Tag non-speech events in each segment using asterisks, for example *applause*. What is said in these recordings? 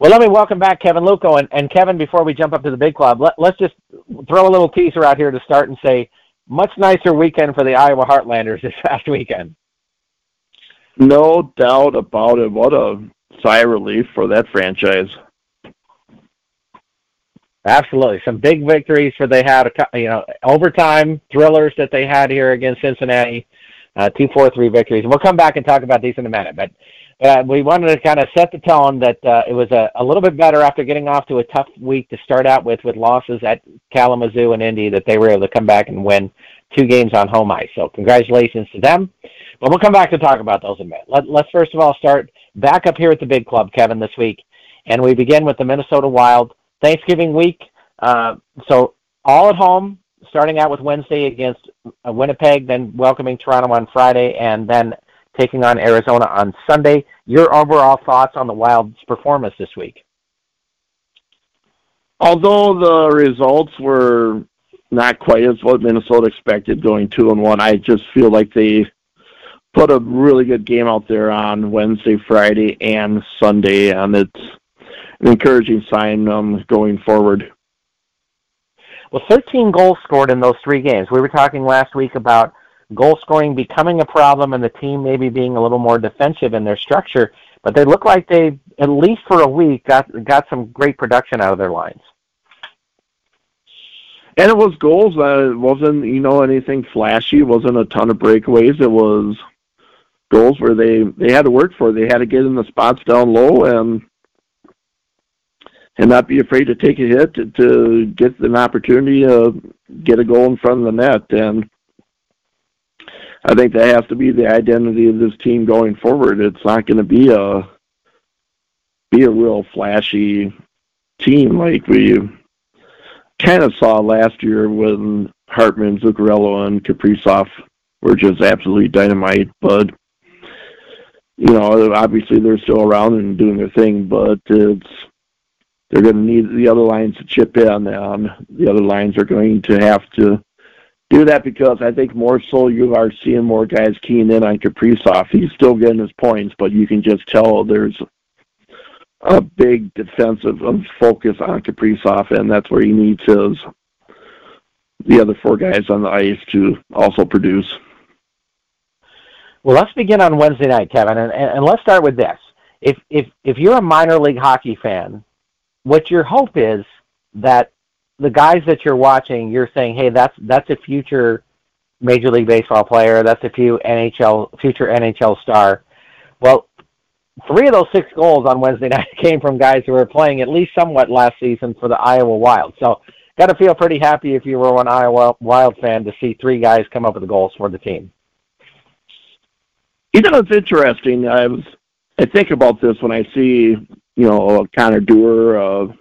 Well, let me welcome back Kevin Luco. And, and Kevin, before we jump up to the big club, let, let's just throw a little teaser out here to start and say, much nicer weekend for the Iowa Heartlanders this *laughs* past weekend. No doubt about it. What a sigh of relief for that franchise. Absolutely, some big victories for they had. You know, overtime thrillers that they had here against Cincinnati. Uh, two, four, three victories. And we'll come back and talk about these in a minute. But uh, we wanted to kind of set the tone that uh, it was a, a little bit better after getting off to a tough week to start out with, with losses at Kalamazoo and Indy, that they were able to come back and win two games on home ice. So congratulations to them. But we'll come back to talk about those in a minute. Let, let's first of all start back up here at the big club, Kevin, this week. And we begin with the Minnesota Wild. Thanksgiving week. Uh, so all at home, starting out with Wednesday against uh, Winnipeg, then welcoming Toronto on Friday, and then taking on Arizona on Sunday. Your overall thoughts on the Wild's performance this week? Although the results were not quite as what Minnesota expected, going two and one, I just feel like they put a really good game out there on Wednesday, Friday, and Sunday, and it's an encouraging sign um, going forward. Well, 13 goals scored in those three games. We were talking last week about goal scoring becoming a problem and the team maybe being a little more defensive in their structure. But they look like they, at least for a week, got got some great production out of their lines. And it was goals. Uh, it wasn't you know anything flashy. It wasn't a ton of breakaways. It was goals where they they had to work for. It. They had to get in the spots down low and and not be afraid to take a hit to, to get an opportunity to get a goal in front of the net. And I think that has to be the identity of this team going forward. It's not going to be a be a real flashy team like we kind of saw last year when Hartman, Zuccarello, and Kaprizov were just absolutely dynamite. But you know, obviously they're still around and doing their thing, but it's they're going to need the other lines to chip in, and the other lines are going to have to do that because I think more so you are seeing more guys keying in on Kaprizov. He's still getting his points, but you can just tell there's a big defensive focus on Kaprizov, and that's where he needs his the other four guys on the ice to also produce. Well, let's begin on Wednesday night, Kevin, and, and let's start with this. If if if you're a minor league hockey fan, what your hope is that the guys that you're watching, you're saying, hey, that's that's a future Major League Baseball player. That's a few NHL future NHL star. Well, three of those six goals on Wednesday *laughs* night came from guys who were playing at least somewhat last season for the Iowa Wild. So, got to feel pretty happy if you were an Iowa Wild fan to see three guys come up with goals for the team. You know, it's interesting. I was I think about this when I see you know Connor Dewar uh,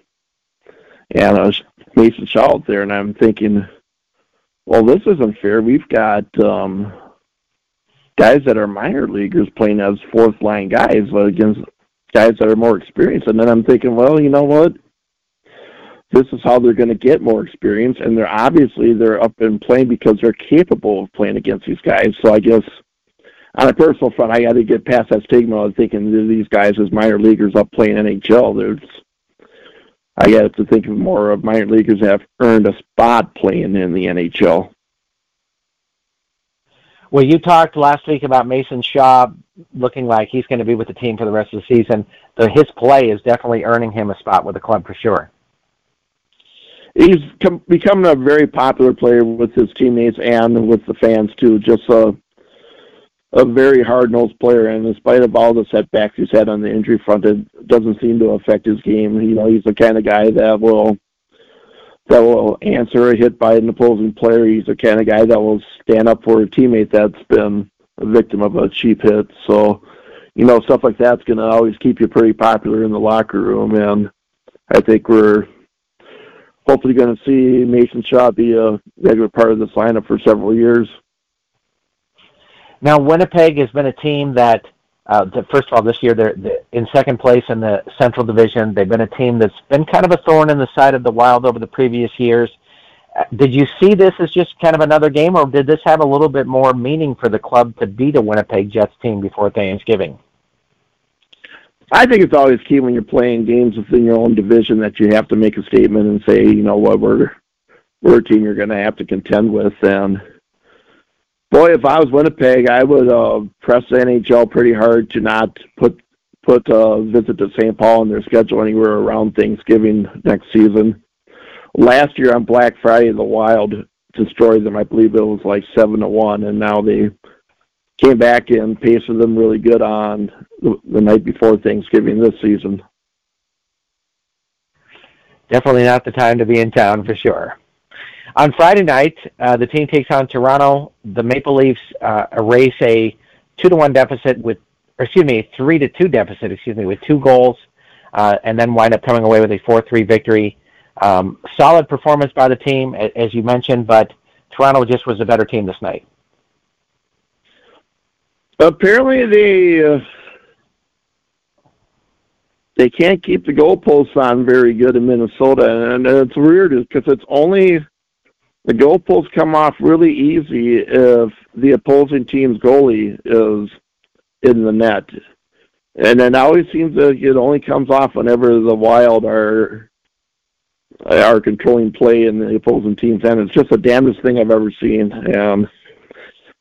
and uh, Mason out there, and I'm thinking, well, this isn't fair. We've got um, guys that are minor leaguers playing as fourth line guys against guys that are more experienced, and then I'm thinking, well, you know what? This is how they're going to get more experience, and they're obviously they're up and playing because they're capable of playing against these guys. So I guess on a personal front, I got to get past that stigma of thinking these guys as minor leaguers up playing NHL. There's, I got to think of more of minor leaguers that have earned a spot playing in the NHL. Well, you talked last week about Mason Shaw looking like he's going to be with the team for the rest of the season. So his play is definitely earning him a spot with the club for sure. He's com- becoming a very popular player with his teammates and with the fans too. Just uh, a very hard nosed player, and in spite of all the setbacks he's had on the injury front, it doesn't seem to affect his game. You know, he's the kind of guy that will that will answer a hit by an opposing player. He's the kind of guy that will stand up for a teammate that's been a victim of a cheap hit. So, you know, stuff like that's going to always keep you pretty popular in the locker room, and I think we're hopefully going to see Mason Shaw be a regular part of this lineup for several years. Now, Winnipeg has been a team that, uh, first of all, this year they're, they're in second place in the Central Division. They've been a team that's been kind of a thorn in the side of the Wild over the previous years. Uh, did you see this as just kind of another game, or did this have a little bit more meaning for the club to beat a Winnipeg Jets team before Thanksgiving? I think it's always key when you're playing games within your own division that you have to make a statement and say, you know what, we're we're a team you're going to have to contend with. And boy, if I was Winnipeg, I would uh, press the NHL pretty hard to not put put a uh, visit to St. Paul in their schedule anywhere around Thanksgiving next season. Last year on Black Friday, the Wild destroyed them. I believe it was like seven to one, and now they came back and pasted them really good on the, the night before Thanksgiving this season. Definitely not the time to be in town for sure. On Friday night, uh, the team takes on Toronto. The Maple Leafs uh, erase a two to one deficit with, excuse me, three to two deficit, excuse me, with two goals, uh, and then wind up coming away with a four three victory. Um, solid performance by the team, as you mentioned, but Toronto just was a better team this night. Apparently, they uh, they can't keep the goalposts on very good in Minnesota, and it's weird because it's only the goalposts come off really easy if the opposing team's goalie is in the net, and it always seems that it only comes off whenever the Wild are are controlling play in the opposing team's end. It's just the damnedest thing I've ever seen, and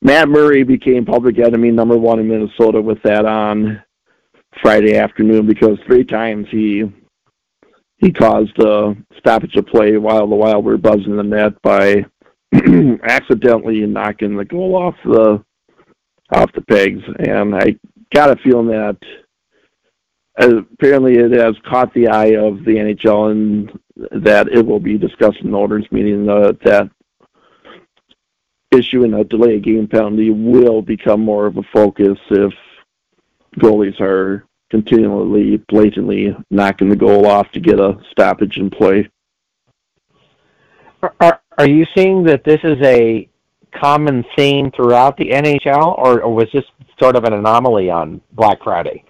Matt Murray became public enemy number one in Minnesota with that on Friday afternoon because three times he he caused a stoppage of play while the Wild were buzzing the net by *clears throat* accidentally knocking the goal off the off the pegs, and I got a feeling that apparently it has caught the eye of the NHL and that it will be discussed in the owners meeting uh, that issuing a delay game penalty will become more of a focus if goalies are continually blatantly knocking the goal off to get a stoppage in play. Are are you seeing that this is a common theme throughout the NHL, or, or was this sort of an anomaly on Black Friday?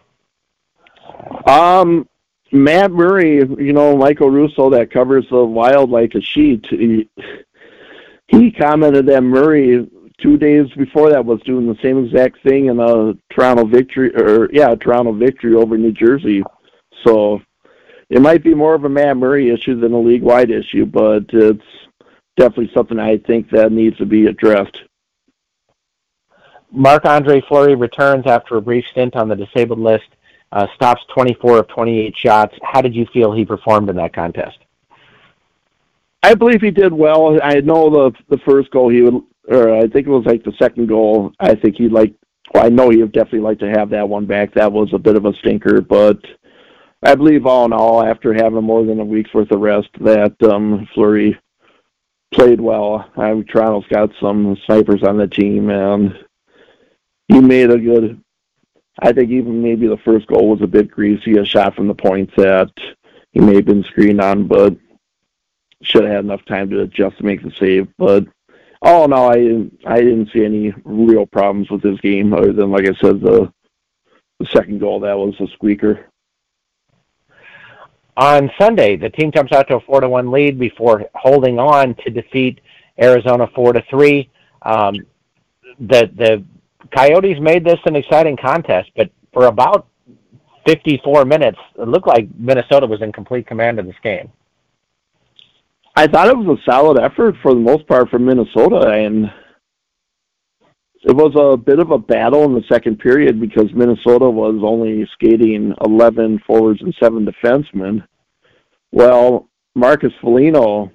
Um, Matt Murray, you know, Michael Russo that covers the Wild like a sheet. He, he commented that Murray two days before that was doing the same exact thing in a Toronto victory, or yeah, Toronto victory over New Jersey. So it might be more of a Matt Murray issue than a league-wide issue, but it's definitely something I think that needs to be addressed. Marc-Andre Fleury returns after a brief stint on the disabled list, uh, stops 24 of 28 shots. How did you feel he performed in that contest? I believe he did well. I know the the first goal he would, or I think it was like the second goal. I think he'd like. Well, I know he'd definitely like to have that one back. That was a bit of a stinker, but I believe all in all, after having more than a week's worth of rest, that um, Fleury played well. I Toronto's got some snipers on the team, and he made a good. I think even maybe the first goal was a bit greasy, a shot from the point that he may have been screened on, but should have had enough time to adjust to make the save. But all in all, I didn't, I didn't see any real problems with this game other than, like I said, the, the second goal that was a squeaker. On Sunday, the team jumps out to a four to one lead before holding on to defeat Arizona four to three. Um, the the Coyotes made this an exciting contest, but for about 54 minutes, it looked like Minnesota was in complete command of this game. I thought it was a solid effort for the most part from Minnesota, and it was a bit of a battle in the second period because Minnesota was only skating 11 forwards and seven defensemen. Well, Marcus Foligno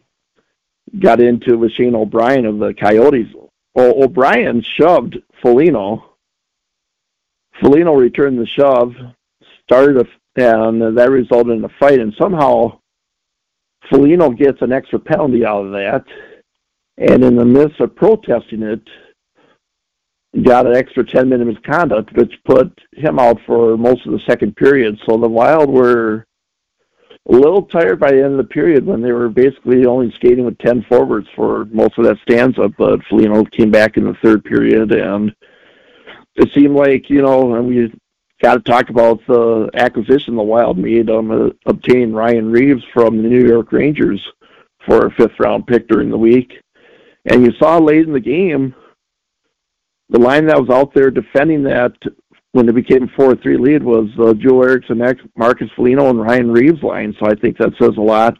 got into with Shane O'Brien of the Coyotes. Well, O'Brien shoved Foligno. Foligno returned the shove, started, a, and that resulted in a fight. And somehow Foligno gets an extra penalty out of that, and in the midst of protesting it, got an extra 10 minute misconduct, which put him out for most of the second period. So the Wild were a little tired by the end of the period when they were basically only skating with 10 forwards for most of that stanza, but Foligno came back in the third period, and it seemed like, you know, and we got to talk about the acquisition the Wild made, um, uh, obtain Ryan Reaves from the New York Rangers for a fifth round pick during the week. And you saw late in the game, the line that was out there defending that when it became four three lead was uh, Joel Eriksson, Marcus Foligno, and Ryan Reaves line. So I think that says a lot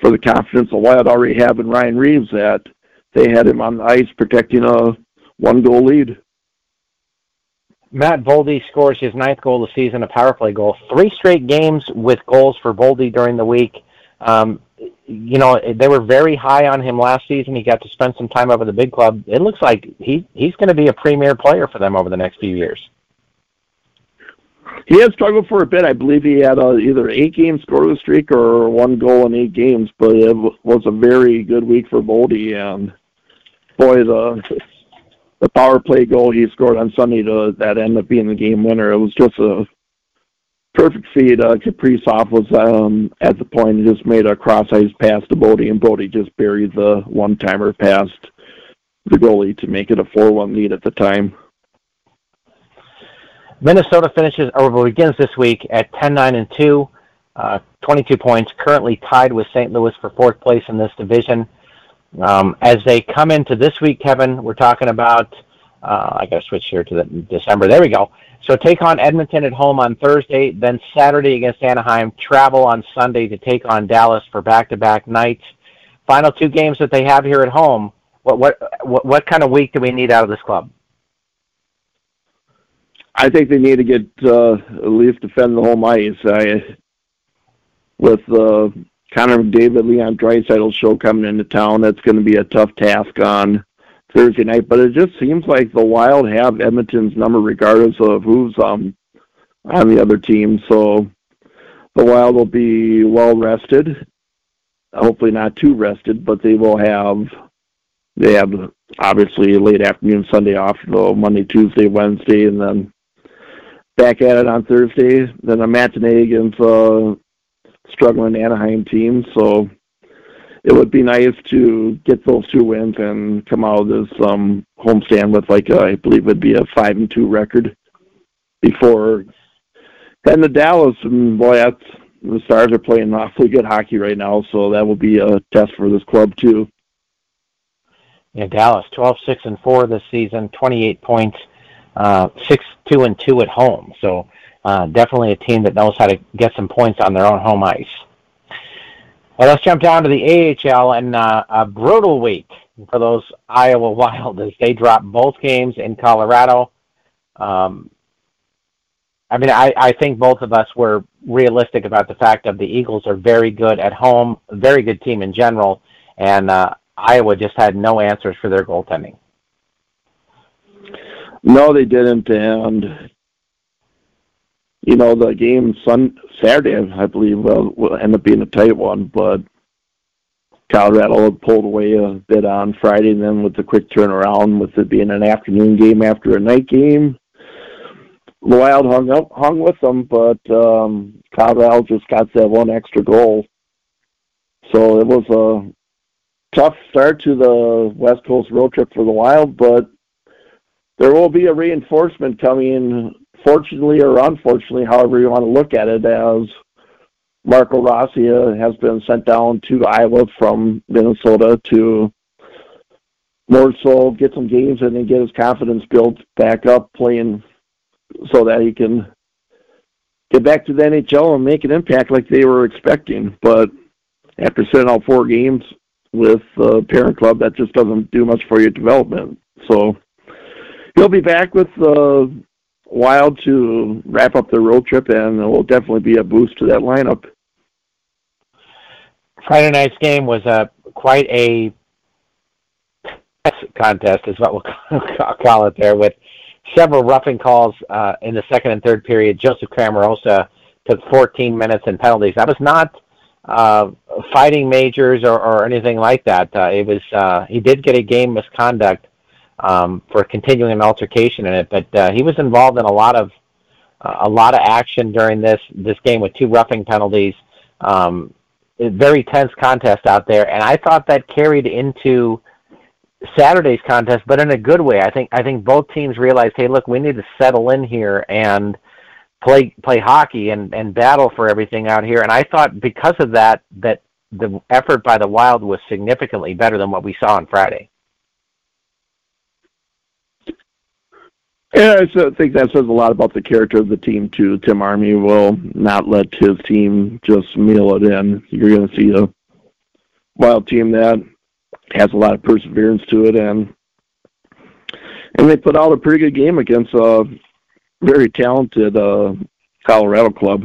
for the confidence the Wild already have in Ryan Reaves that they had him on the ice protecting a one goal lead. Matt Boldy scores his ninth goal of the season, a power play goal. Three straight games with goals for Boldy during the week. Um, you know, they were very high on him last season. He got to spend some time over the big club. It looks like he he's going to be a premier player for them over the next few years. He has struggled for a bit. I believe he had a, either eight game scoreless streak or one goal in eight games, but it was a very good week for Boldy. And boy, the the power play goal he scored on Sunday to that ended up being the game winner. It was just a perfect feed. Uh, Kaprizov was um, at the point and just made a cross ice pass to Boldy, and Boldy just buried the one timer past the goalie to make it a 4 1 lead at the time. Minnesota finishes or begins this week at 10 9 and 2, uh, 22 points, currently tied with St. Louis for fourth place in this division. Um, as they come into this week, Kevin, we're talking about. Uh, I got to switch here to the December. There we go. So take on Edmonton at home on Thursday, then Saturday against Anaheim. Travel on Sunday to take on Dallas for back-to-back nights. Final two games that they have here at home. What what what, what kind of week do we need out of this club? I think they need to get uh, at least defend the home ice. I, with uh, Connor McDavid, Leon Draisaitl show coming into town, that's going to be a tough task on Thursday night. But it just seems like the Wild have Edmonton's number regardless of who's um, on the other team. So the Wild will be well rested. Hopefully not too rested, but they will have they have obviously late afternoon Sunday off, though Monday, Tuesday, Wednesday, and then back at it on Thursday. Then a matinee against a struggling Anaheim team. So it would be nice to get those two wins and come out of this um, homestand with like a, I believe would be a five and two record before heading to Dallas. And boy, that's the Stars are playing awfully good hockey right now, so that will be a test for this club too. Yeah, Dallas, 12 6 and 4 this season, 28 points uh, six two and two at home. So uh, definitely a team that knows how to get some points on their own home ice. Well, let's jump down to the AHL and uh, a brutal week for those Iowa *laughs* Wild as they drop both games in Colorado. Um, I mean, I, I think both of us were realistic about the fact that the Eagles are very good at home, very good team in general, and uh, Iowa just had no answers for their goaltending. No, they didn't, and you know the game Sun Saturday, I believe, will, will end up being a tight one. But Colorado pulled away a bit on Friday, and then with the quick turnaround, with it being an afternoon game after a night game, the Wild hung up, hung with them, but um, Colorado just got that one extra goal. So it was a tough start to the West Coast road trip for the Wild, but there will be a reinforcement coming, fortunately or unfortunately, however you want to look at it, as Marco Rossi has been sent down to Iowa from Minnesota to more so get some games and then get his confidence built back up playing so that he can get back to the NHL and make an impact like they were expecting. But after sitting out four games with the parent club, that just doesn't do much for your development. So he'll be back with uh, Wild to wrap up the road trip, and it will definitely be a boost to that lineup. Friday night's game was a uh, quite a contest, is what we'll *laughs* call it there, with several roughing calls uh, in the second and third period. Joseph Cramarossa took 14 minutes in penalties. That was not uh, fighting majors or, or anything like that. Uh, it was uh, he did get a game misconduct um, for continuing an altercation in it. But uh, he was involved in a lot of uh, a lot of action during this this game with two roughing penalties. Um, very tense contest out there, and I thought that carried into Saturday's contest, but in a good way. I think I think both teams realized, hey, look, we need to settle in here and play play hockey and and battle for everything out here. And I thought because of that, that the effort by the Wild was significantly better than what we saw on Friday. Yeah, I think that says a lot about the character of the team too. Tim Army will not let his team just meal it in. You're going to see a wild team that has a lot of perseverance to it, and and they put out a pretty good game against a very talented uh, Colorado club.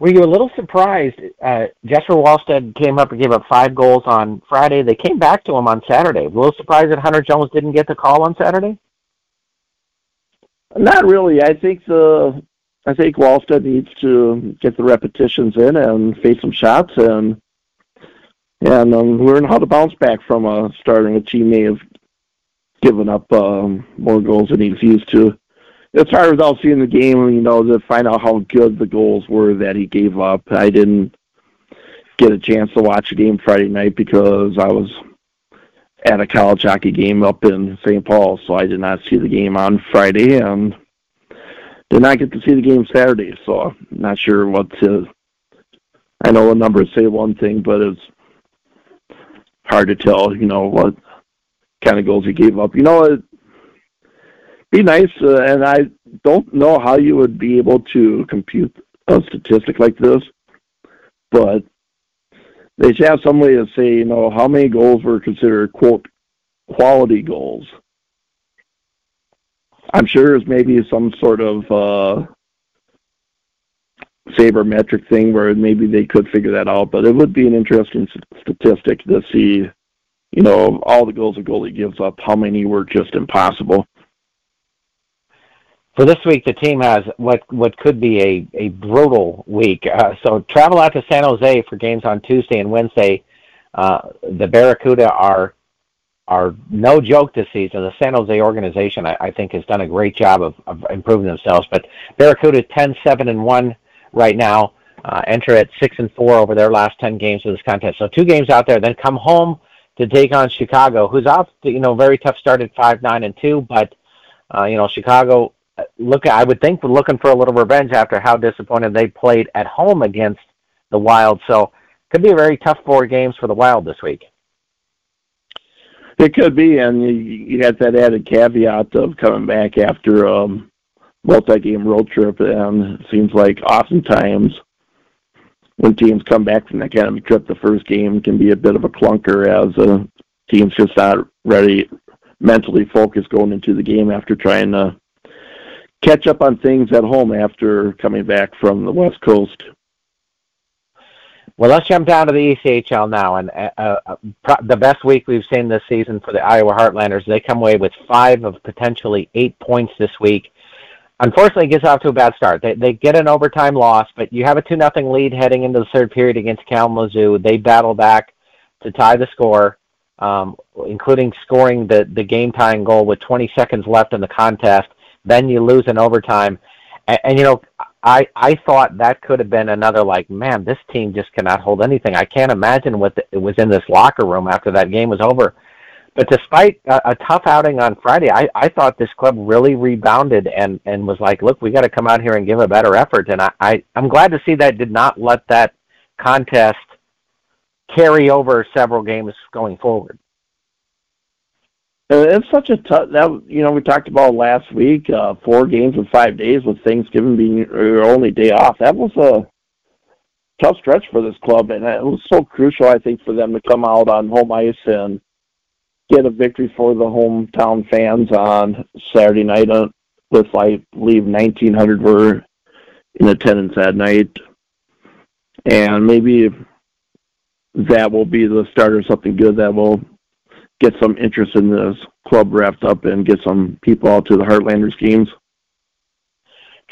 Were you a little surprised? Uh, Jesper Wallstedt came up and gave up five goals on Friday. They came back to him on Saturday. A little surprised that Hunter Jones didn't get the call on Saturday. Not really. I think the I think Wallstedt needs to get the repetitions in and face some shots and and um, learn how to bounce back from uh, starting a team may have given up um, more goals than he's used to it's hard without seeing the game, you know, to find out how good the goals were that he gave up. I didn't get a chance to watch the game Friday night because I was at a college hockey game up in St. Paul, so I did not see the game on Friday and did not get to see the game Saturday. So I'm not sure what to. I know the numbers say one thing, but it's hard to tell. You know what kind of goals he gave up. You know, it, be nice, uh, and I don't know how you would be able to compute a statistic like this, but they should have some way to say, you know, how many goals were considered quote quality goals. I'm sure there's maybe some sort of uh, sabermetric thing where maybe they could figure that out, but it would be an interesting statistic to see, you know, all the goals a goalie gives up, how many were just impossible for this week, the team has what what could be a a brutal week. Uh, so travel out to San Jose for games on Tuesday and Wednesday. Uh, the Barracuda are are no joke this season. The San Jose organization, I, I think, has done a great job of, of improving themselves. But Barracuda 10 7 and 1 right now, uh, enter at 6 and 4 over their last 10 games of this contest. So two games out there, then come home to take on Chicago, who's off, you know, very tough start at 5 9 and 2. But, uh, you know, Chicago look, I would think we're looking for a little revenge after how disappointed they played at home against the Wild. So could be a very tough four games for the Wild this week. It could be, and you, you got that added caveat of coming back after a multi-game road trip, and it seems like oftentimes when teams come back from that kind of a trip, the first game can be a bit of a clunker as a team's just not ready mentally focused going into the game after trying to catch up on things at home after coming back from the West Coast. Well, let's jump down to the ECHL now, and uh, uh, pro- the best week we've seen this season for the Iowa Heartlanders. They come away with five of potentially eight points this week. Unfortunately, it gets off to a bad start. They, they get an overtime loss, but you have a two nothing lead heading into the third period against Kalamazoo. They battle back to tie the score, um, including scoring the the game tying goal with 20 seconds left in the contest then you lose in overtime. And, and you know, I I thought that could have been another like, man, this team just cannot hold anything. I can't imagine what the, was in this locker room after that game was over. But despite a, a tough outing on Friday, I, I thought this club really rebounded and, and was like, look, we got to come out here and give a better effort. And I, I I'm glad to see that did not let that contest carry over several games going forward. It's such a tough that you know we talked about last week. Uh, four games in five days with Thanksgiving being your only day off. That was a tough stretch for this club, and it was so crucial, I think, for them to come out on home ice and get a victory for the hometown fans on Saturday night. Uh, with I believe 1,900 were in attendance that night, and maybe that will be the start of something good that will get some interest in this club wrapped up and get some people out to the Heartlanders games.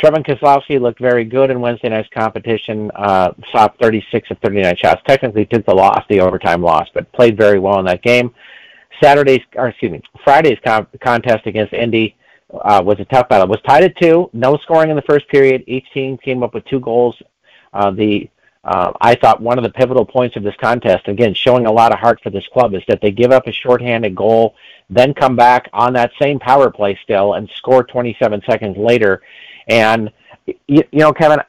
Trevin Kozlowski looked very good in Wednesday night's competition. Uh, saw 36 of 39 shots. Technically took the loss, the overtime loss, but played very well in that game. Saturday's, or excuse me, Friday's contest against Indy uh, was a tough battle. It was tied at two. No scoring in the first period. Each team came up with two goals. Uh, the uh, I thought one of the pivotal points of this contest, again, showing a lot of heart for this club, is that they give up a shorthanded goal, then come back on that same power play still and score 27 seconds later. And, you, you know, Kevin,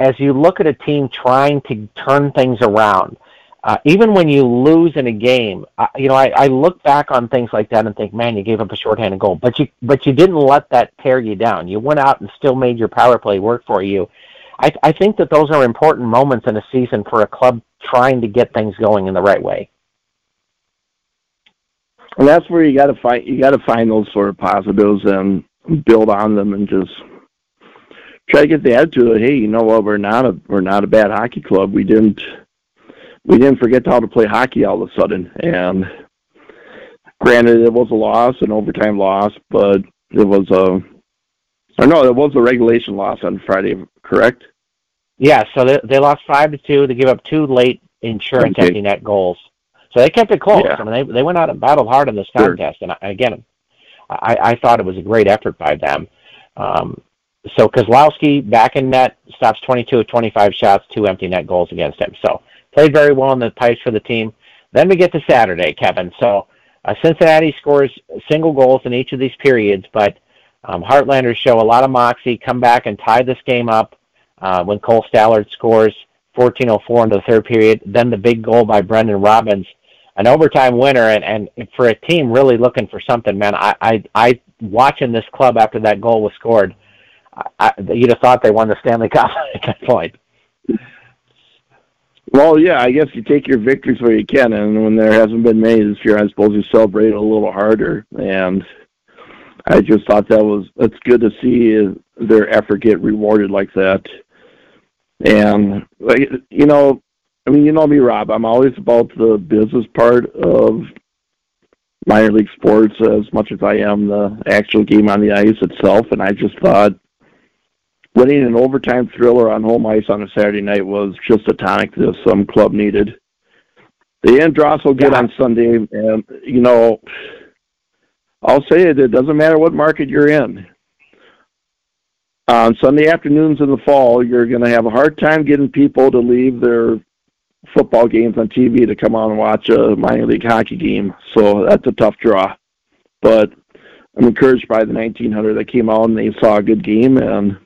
as you look at a team trying to turn things around, uh, even when you lose in a game, uh, you know, I, I look back on things like that and think, man, you gave up a shorthanded goal, but you but you didn't let that tear you down. You went out and still made your power play work for you. I, I think that those are important moments in a season for a club trying to get things going in the right way. And that's where you got to find you got to find those sort of positives and build on them and just try to get the attitude of, hey, you know what, we're not a we're not a bad hockey club. We didn't we didn't forget how to play hockey all of a sudden. And granted, it was a loss, an overtime loss, but it was a or no, it was a regulation loss on Friday, correct? Yeah, so they they lost five to two. They gave up two late insurance okay. empty net goals. So they kept it close. Yeah. I mean, they they went out and battled hard in this contest, sure. and I, again, I, I thought it was a great effort by them. Um, so Kozlowski back in net stops 22 of 25 shots, two empty net goals against him. So played very well in the pipes for the team. Then we get to Saturday, Kevin. So uh, Cincinnati scores single goals in each of these periods, but um, Heartlanders show a lot of moxie, come back and tie this game up uh, when Cole Stallard scores 14:04 into the third period. Then the big goal by Brendan Robbins, an overtime winner, and, and for a team really looking for something, man. I I, I watching this club after that goal was scored. I, you'd have thought they won the Stanley *laughs* Cup at that point. Well, yeah, I guess you take your victories where you can, and when there hasn't been many this year, I suppose you celebrate a little harder. And I just thought that was that's good to see their effort get rewarded like that. And like you know, I mean, you know me, Rob. I'm always about the business part of minor league sports as much as I am the actual game on the ice itself. And I just thought winning an overtime thriller on home ice on a Saturday night was just a tonic that some club needed. The end so good yeah. on Sunday, and you know, I'll say it. It doesn't matter what market you're in. On Sunday afternoons in the fall, you're going to have a hard time getting people to leave their football games on TV to come on and watch a minor league hockey game. So that's a tough draw. But I'm encouraged by the 1900 that came out and they saw a good game, and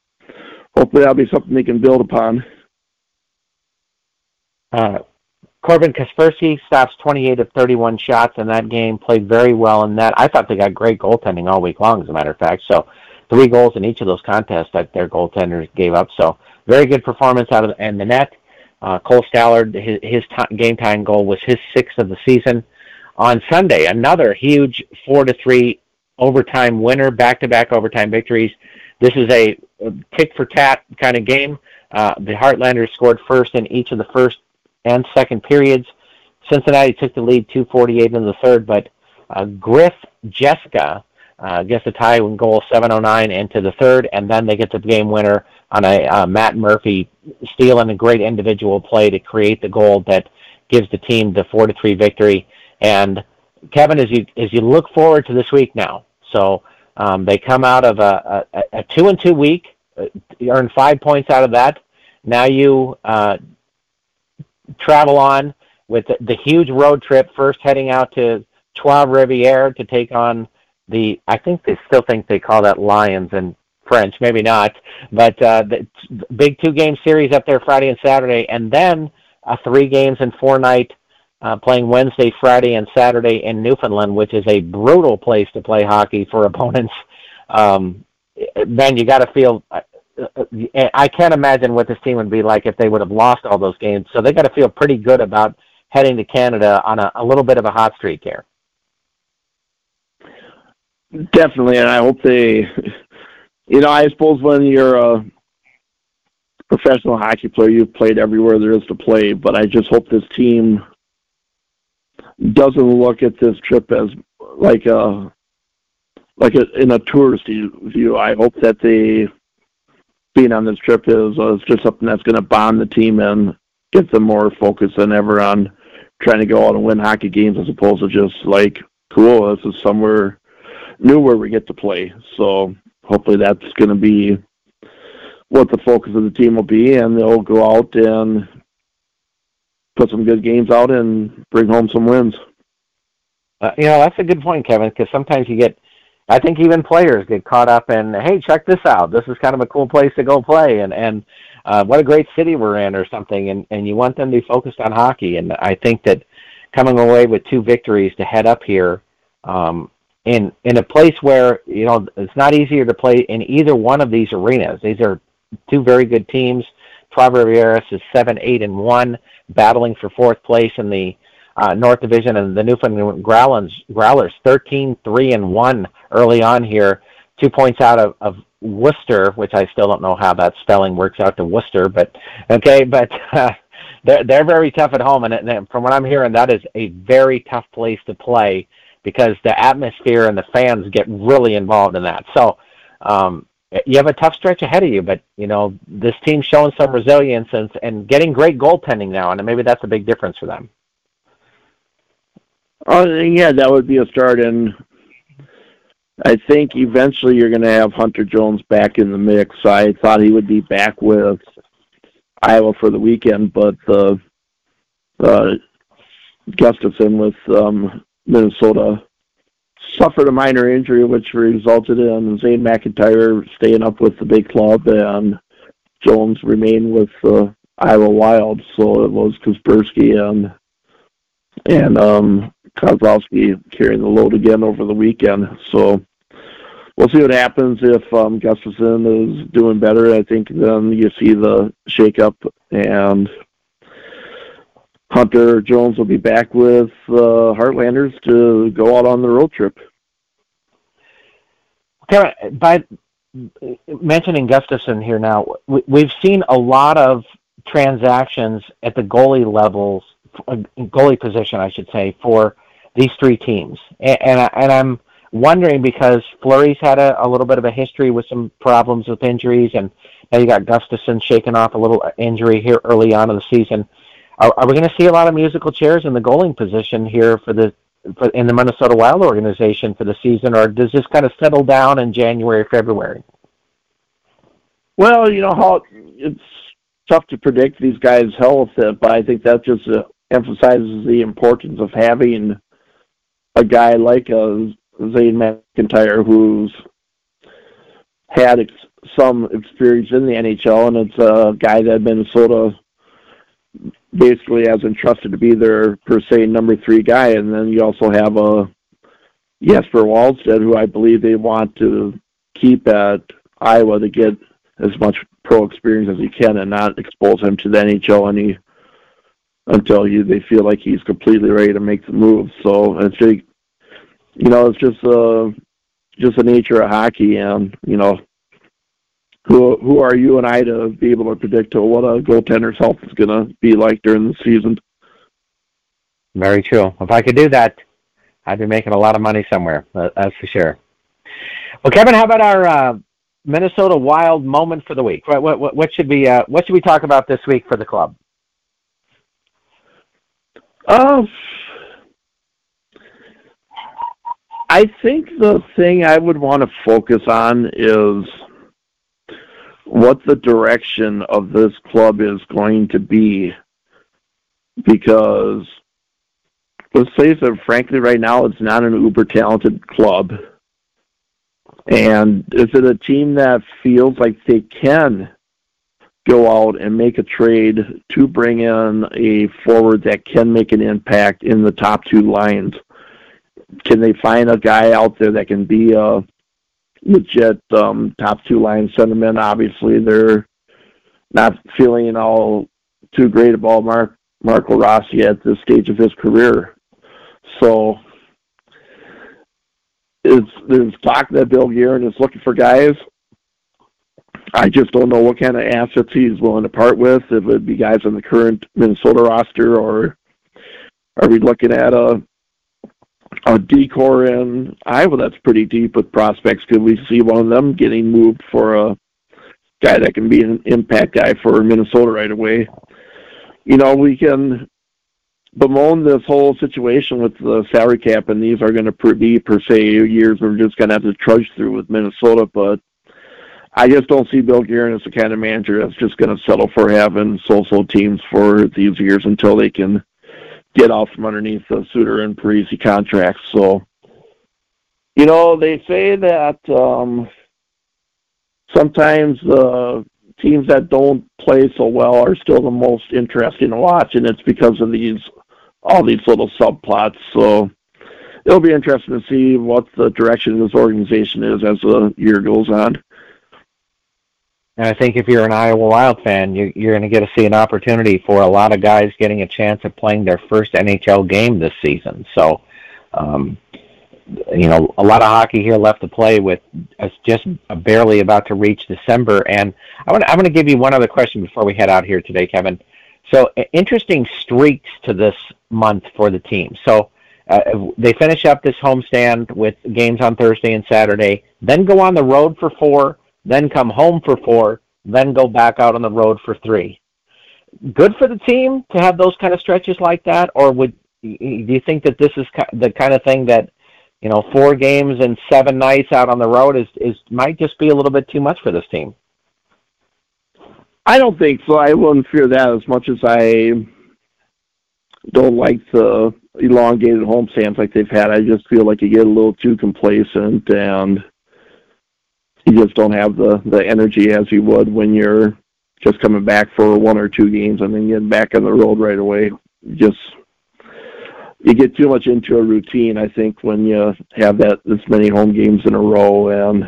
hopefully that'll be something they can build upon. Uh, Corbin Kaspersky stops 28 of 31 shots in that game, played very well in that. I thought they got great goaltending all week long, as a matter of fact. So three goals in each of those contests that their goaltenders gave up. So very good performance out of the, and the net. Uh, Cole Stallard, his, his t- game time goal was his sixth of the season. On Sunday, another huge four to three overtime winner, back to back overtime victories. This is a tick for tat kind of game. Uh, the Heartlanders scored first in each of the first and second periods. Cincinnati took the lead 248 in the third, but uh, Griff Jessica uh, gets a tie win goal 709 into the third, and then they get the game winner on a uh, Matt Murphy stealing a great individual play to create the goal that gives the team the four to three victory. And Kevin, as you as you look forward to this week now, so um, they come out of a, a, a two and two week, uh, earn five points out of that. Now you uh, travel on with the, the huge road trip. First, heading out to Trois Rivières to take on the. I think they still think they call that Lions in French, maybe not, but uh, the big two game series up there Friday and Saturday, and then a three games and four night uh, playing Wednesday, Friday, and Saturday in Newfoundland, which is a brutal place to play hockey for opponents. Um, then you got to feel. Uh, uh, I can't imagine what this team would be like if they would have lost all those games. So they got to feel pretty good about heading to Canada on a, a little bit of a hot streak here. Definitely, and I hope they. *laughs* You know, I suppose when you're a professional hockey player, you've played everywhere there is to play. But I just hope this team doesn't look at this trip as like a like a, in a touristy view. I hope that they being on this trip is uh, just something that's going to bond the team and get them more focused than ever on trying to go out and win hockey games as opposed to just like cool. This is somewhere new where we get to play. So hopefully that's going to be what the focus of the team will be, and they'll go out and put some good games out and bring home some wins. Uh, you know, that's a good point, Kevin, because sometimes you get I think even players get caught up in, hey, check this out. This is kind of a cool place to go play, and and uh, what a great city we're in, or something. And and you want them to be focused on hockey. And I think that coming away with two victories to head up here, um, in in a place where you know it's not easier to play in either one of these arenas. These are two very good teams. Trois Rivières is seven, eight, and one, battling for fourth place in the uh, North Division, and the Newfoundland Growlers, Growlers 13, 3, and 1 early on here, two points out of, of Worcester, which I still don't know how that spelling works out to Worcester, but okay, but *laughs* uh, they're they're very tough at home, and, and from what I'm hearing, that is a very tough place to play because the atmosphere and the fans get really involved in that. So um, you have a tough stretch ahead of you, but you know this team's showing some resilience and and getting great goaltending now, and maybe that's a big difference for them. Oh yeah, that would be a start, and I think eventually you're going to have Hunter Jones back in the mix. I thought he would be back with Iowa for the weekend, but uh, uh, Gustavsson with um, Minnesota suffered a minor injury, which resulted in Zane McIntyre staying up with the big club and Jones remained with uh, Iowa Wild. So it was Kaspersky and and um, Kozlowski carrying the load again over the weekend. So we'll see what happens if um, Gustavsson is doing better. I think then you see the shakeup and Hunter Jones will be back with uh, Heartlanders to go out on the road trip. Kevin, by mentioning Gustavsson here now, we've seen a lot of transactions at the goalie levels, uh, goalie position, I should say, for these three teams, and and, I, and I'm wondering because Fleury's had a, a little bit of a history with some problems with injuries, and now you got Gustavsson shaking off a little injury here early on in the season. Are, are we going to see a lot of musical chairs in the goaling position here for the for, in the Minnesota Wild organization for the season, or does this kind of settle down in January, February? Well, you know how it's tough to predict these guys' health, but I think that just uh, emphasizes the importance of having a guy like uh, Zane McIntyre who's had ex- some experience in the NHL, and it's a guy that Minnesota basically has entrusted to be their per se number three guy. And then you also have a Jesper Wallstedt, who I believe they want to keep at Iowa to get as much pro experience as he can and not expose him to the NHL any until you they feel like he's completely ready to make the move. So it's just, you know, it's just uh just the nature of hockey and, you know, who who are you and I to be able to predict what a goaltender's health is going to be like during the season? Very true. If I could do that, I'd be making a lot of money somewhere. That's for sure. Well, Kevin, how about our uh, Minnesota Wild moment for the week? What, what, what should we uh, what should we talk about this week for the club? Uh, I think the thing I would want to focus on is what the direction of this club is going to be because let's face it, frankly, right now it's not an uber talented club. And is it a team that feels like they can go out and make a trade to bring in a forward that can make an impact in the top two lines? Can they find a guy out there that can be a legit um, top two line sentiment. Obviously, they're not feeling all too great about Mark Marco Rossi at this stage of his career. So it's there's talk that Bill Guerin is looking for guys. I just don't know what kind of assets he's willing to part with. If it would be guys on the current Minnesota roster, or are we looking at a a decor in Iowa that's pretty deep with prospects. Could we see one of them getting moved for a guy that can be an impact guy for Minnesota right away? You know, we can bemoan this whole situation with the salary cap, and these are going to be per se years we're just going to have to trudge through with Minnesota. But I just don't see Bill Guerin as the kind of manager that's just going to settle for having so-so teams for these years until they can get out from underneath the Suter and Parise contracts. So, You know, they say that um, sometimes the teams that don't play so well are still the most interesting to watch, and it's because of these all these little subplots. So it'll be interesting to see what the direction of this organization is as the year goes on. And I think if you're an Iowa Wild fan, you, you're going to get to see an opportunity for a lot of guys getting a chance at playing their first NHL game this season. So, um, you know, a lot of hockey here left to play with us just barely about to reach December. And I want, I'm going to give you one other question before we head out here today, Kevin. So, interesting streaks to this month for the team. So, uh, they finish up this homestand with games on Thursday and Saturday, then go on the road for four then come home for four, then go back out on the road for three. Good for the team to have those kind of stretches like that, or would do you think that this is the kind of thing that you know four games and seven nights out on the road is is might just be a little bit too much for this team? I don't think so. I wouldn't fear that as much as I don't like the elongated homestands like they've had. I just feel like you get a little too complacent and you just don't have the the energy as you would when you're just coming back for one or two games and then getting back on the road right away. Just you get too much into a routine, I think, when you have that this many home games in a row, and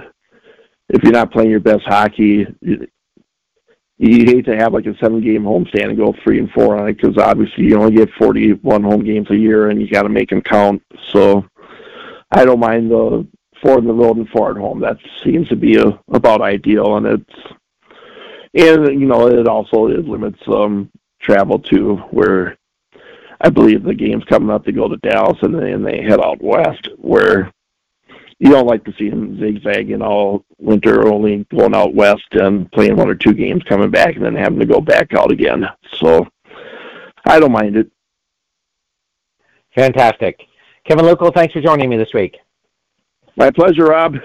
if you're not playing your best hockey, you, you hate to have like a seven game homestand and go three and four on it because obviously you only get 41 home games a year and you got to make them count. So I don't mind the four on the road and four at home. That seems to be a, about ideal, and it's and you know it also it limits um, travel too, where I believe the game's coming up to go to Dallas and then they head out west, where you don't like to see them zigzagging all winter, only going out west and playing one or two games, coming back, and then having to go back out again. So I don't mind it. Fantastic. Kevin Luckel, thanks for joining me this week. My pleasure, Rob.